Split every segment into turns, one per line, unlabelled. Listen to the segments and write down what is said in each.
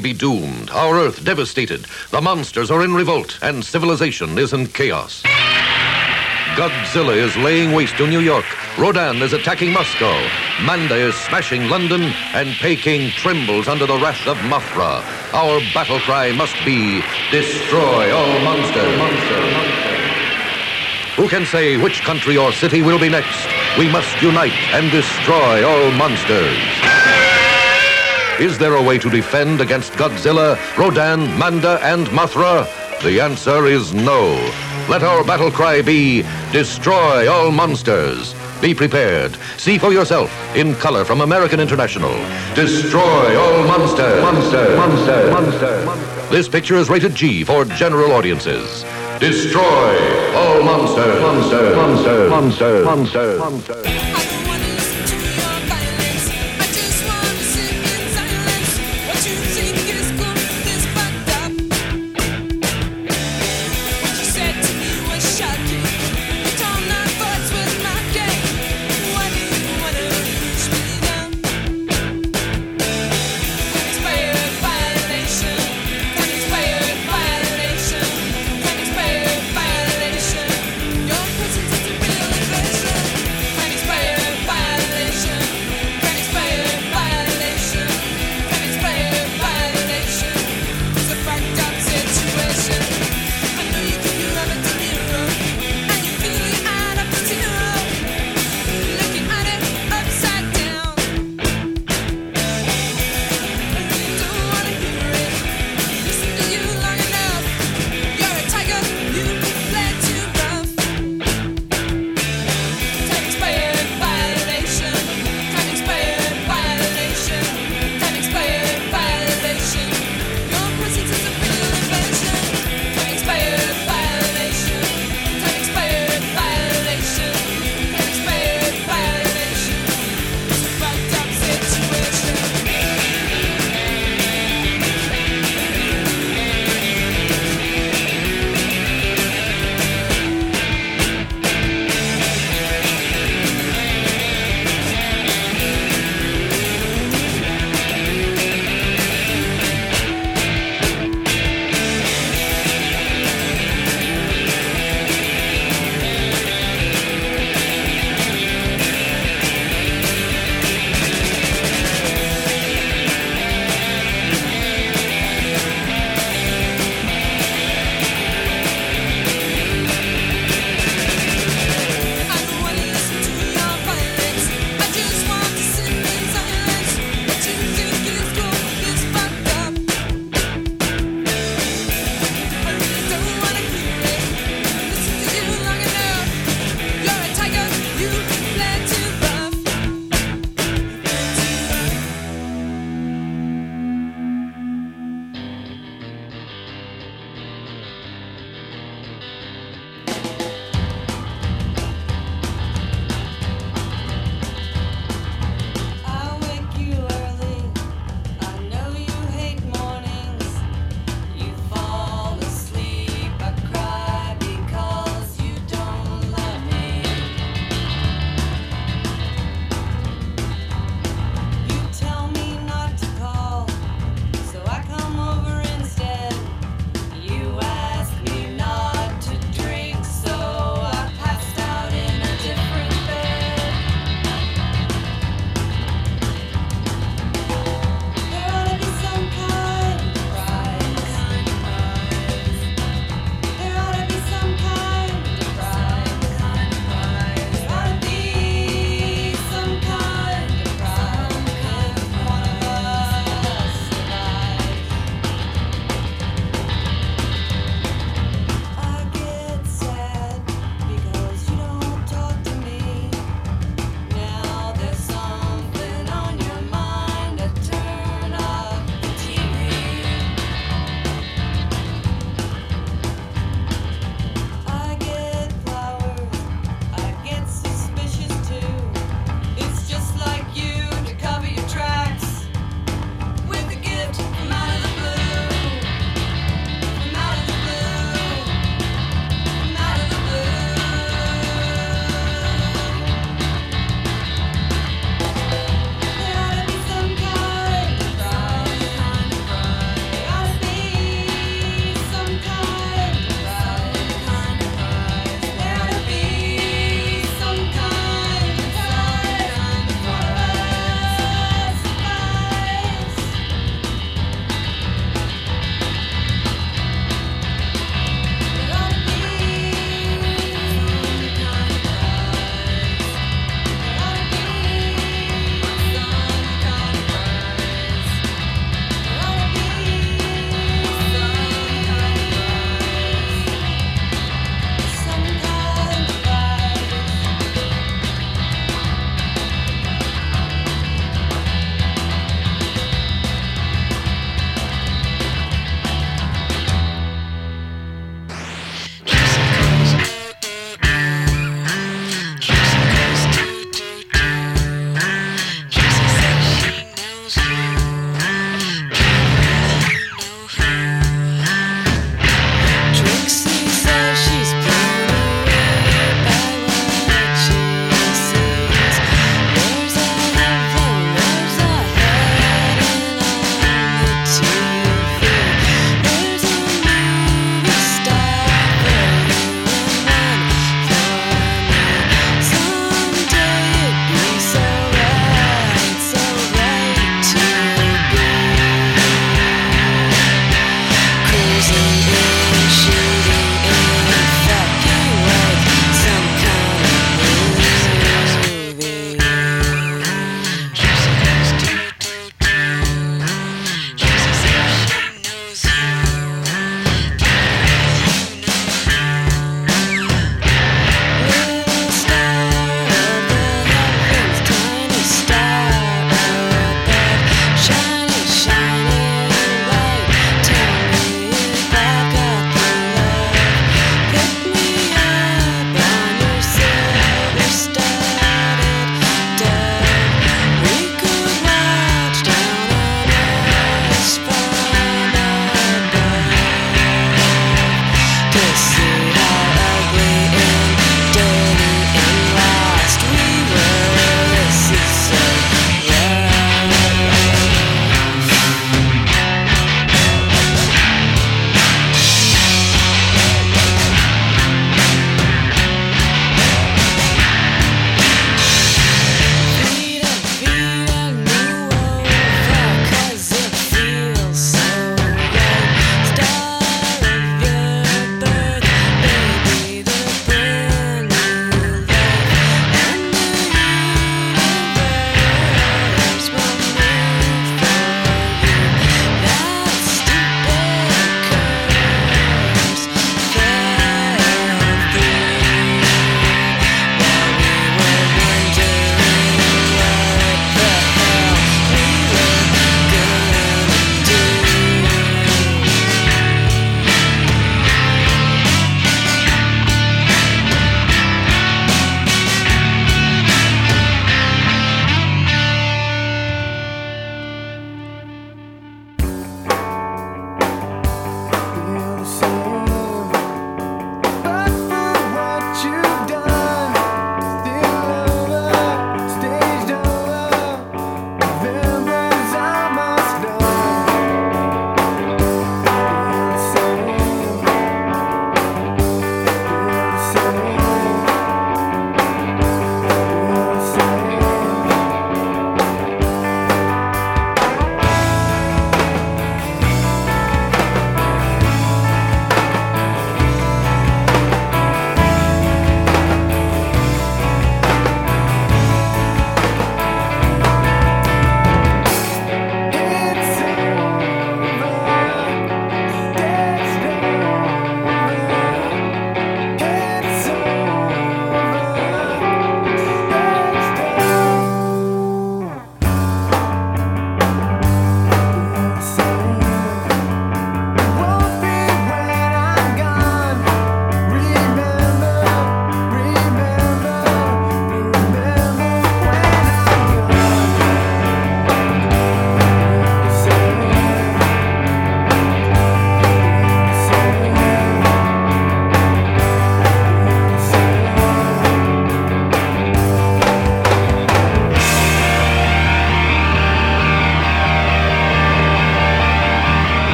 be doomed, our Earth devastated, the monsters are in revolt, and civilization is in chaos. Godzilla is laying waste to New York, Rodan is attacking Moscow, Manda is smashing London, and Peking trembles under the wrath of Mothra. Our battle cry must be destroy all monsters. Monster, monster. Who can say which country or city will be next? We must unite and destroy all monsters. Is there a way to defend against Godzilla, Rodan, Manda, and Mothra? The answer is no. Let our battle cry be destroy all monsters. Be prepared. See for yourself in color from American International. Destroy all monsters. Monster, monster, monster, monster. This picture is rated G for general audiences. Destroy all monsters. Monster, monster, monster, monster, monster.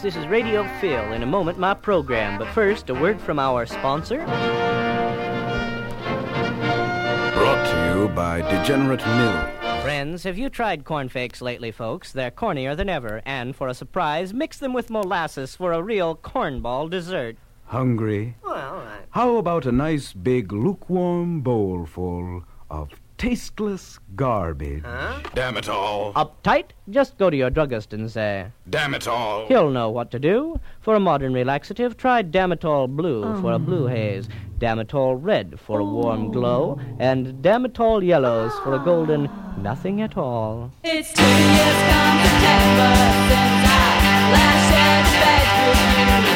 folks. This is Radio Phil. In a moment, my program. But first, a word from our sponsor.
Brought to you by Degenerate Mill.
Friends, have you tried cornflakes lately, folks? They're cornier than ever, and for a surprise, mix them with molasses for a real cornball dessert.
Hungry?
Well, I...
How about a nice big lukewarm bowlful of tasteless garbage. Huh?
Damn it all.
Uptight? Just go to your druggist and say,
Damn it all.
He'll know what to do. For a modern relaxative, try Damatol Blue for a oh. blue haze, Damatol Red for a warm oh. glow, and Damatol Yellows for a golden nothing at all.
It's two years come September since I last with you.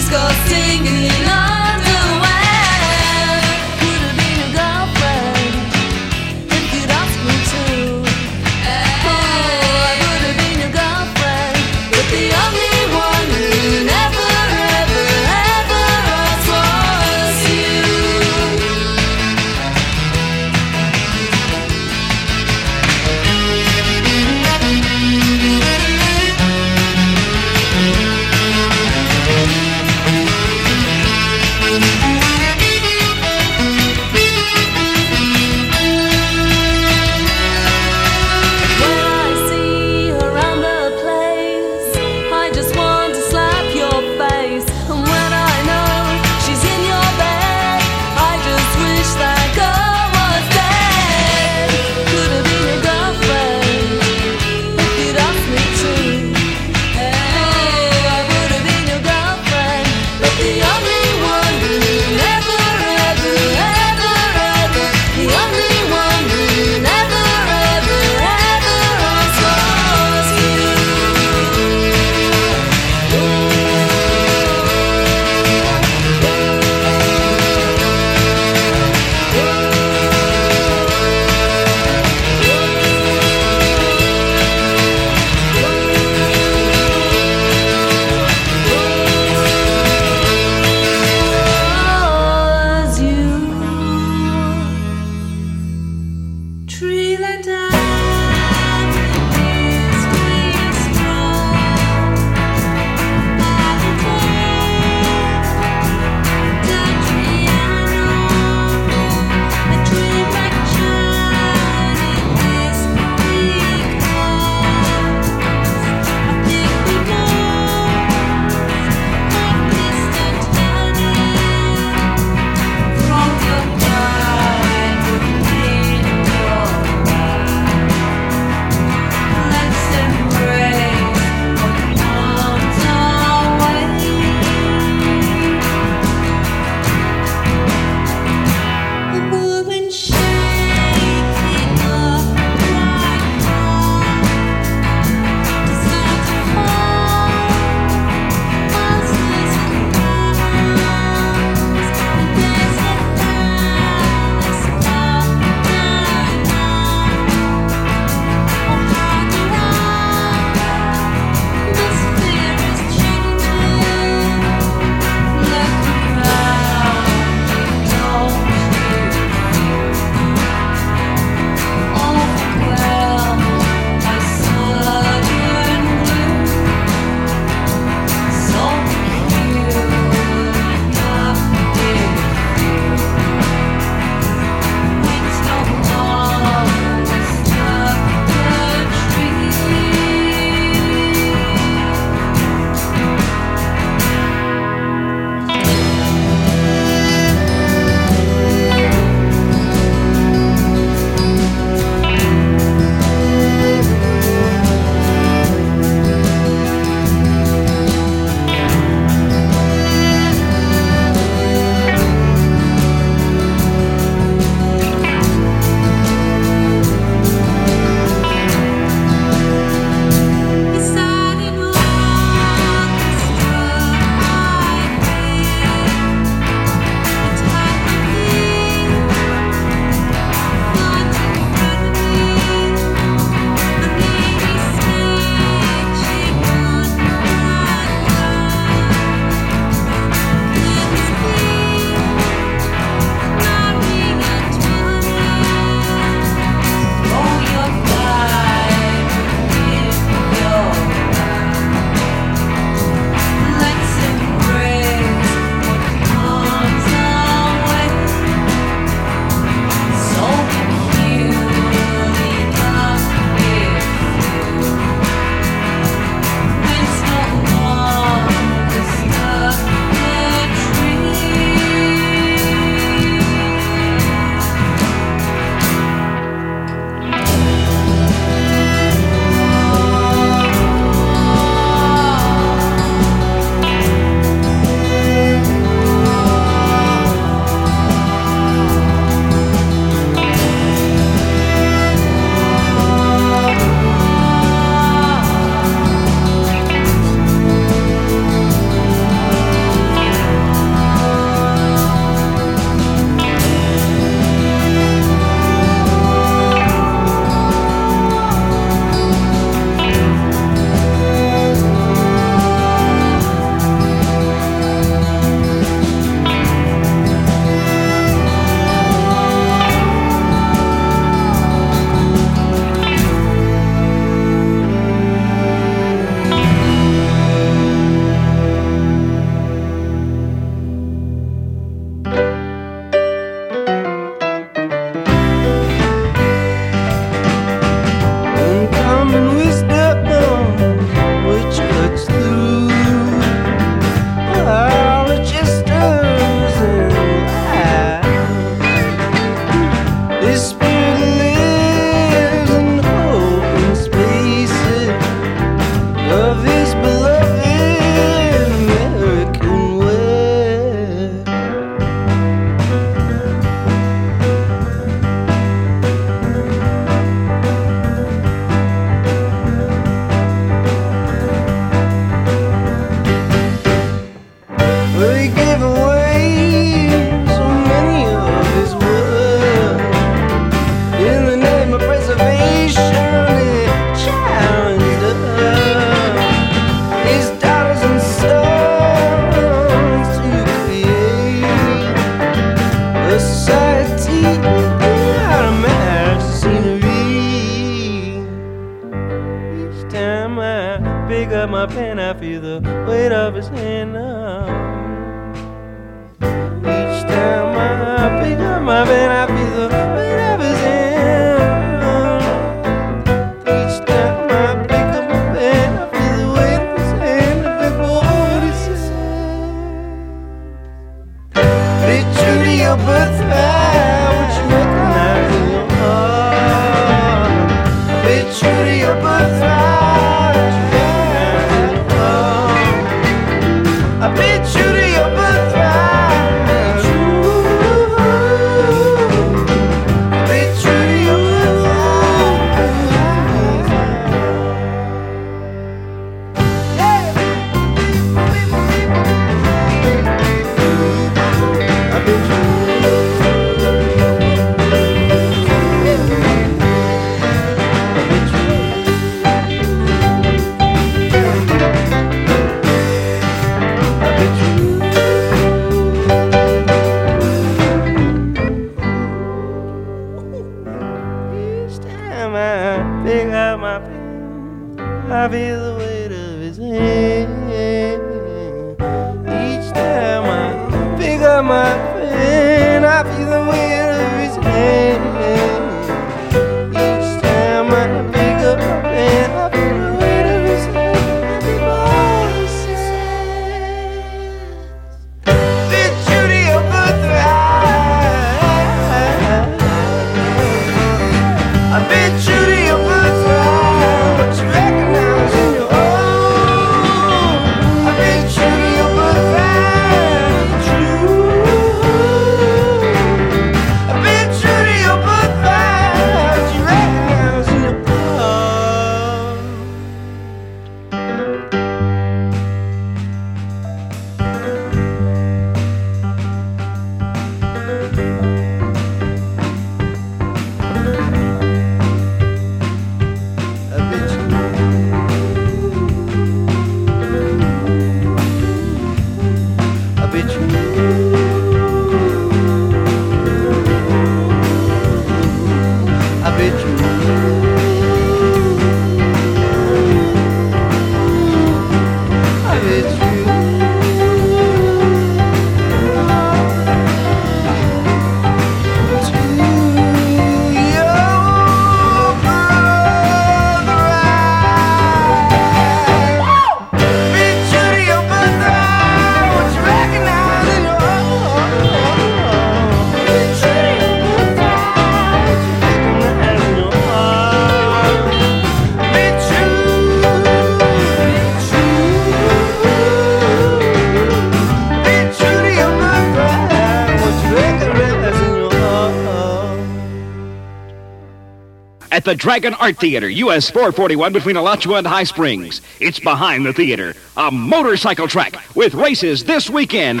the
Dragon Art Theater, US 441 between Alachua and High Springs. It's behind the theater, a motorcycle track with races this weekend.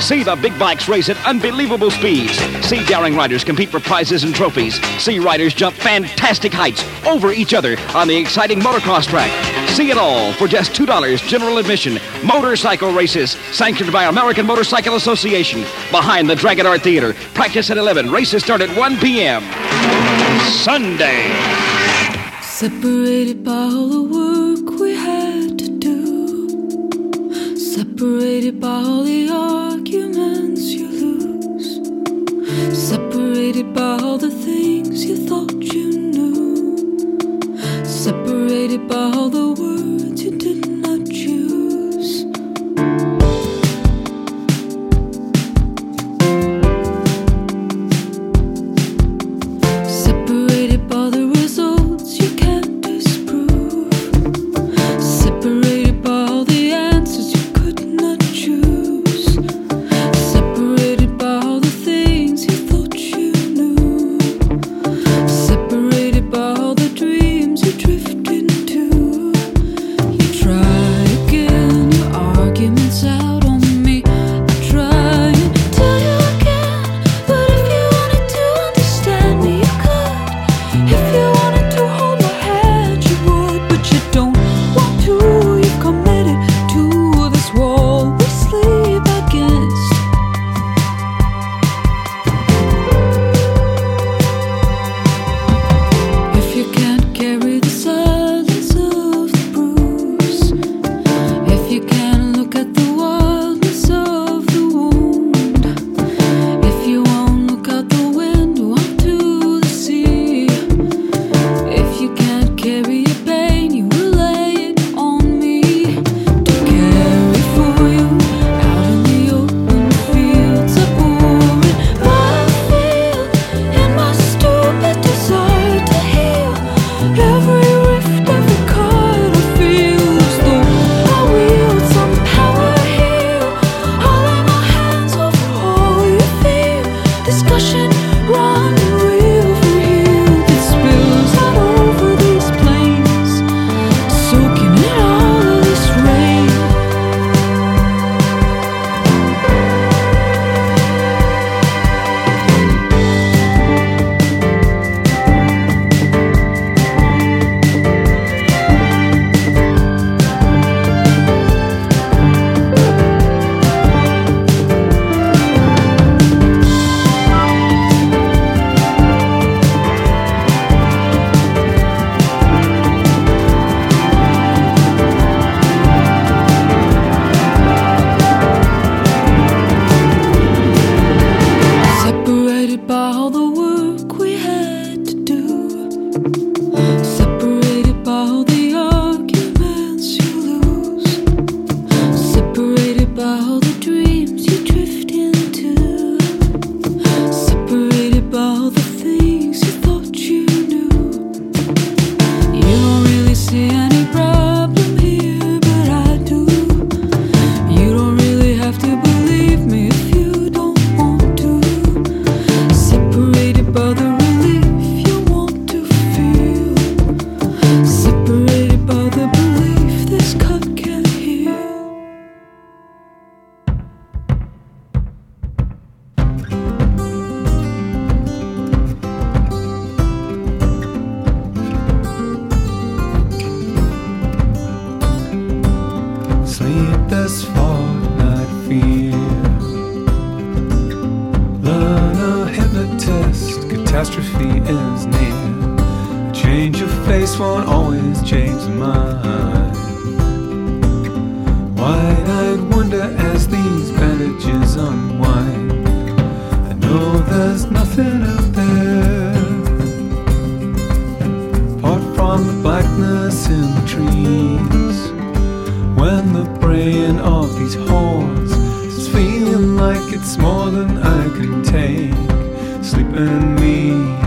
See the big bikes race at unbelievable speeds. See daring riders compete for prizes and trophies. See riders jump fantastic heights over each other on the exciting motocross track. See it all for just $2 general admission. Motorcycle races sanctioned by American Motorcycle Association behind the Dragon Art Theater. Practice at 11. Races start at 1 p.m. Sunday.
Separated by all the work we had to do, separated by all the
it's more than I can take, Sleep sleeping me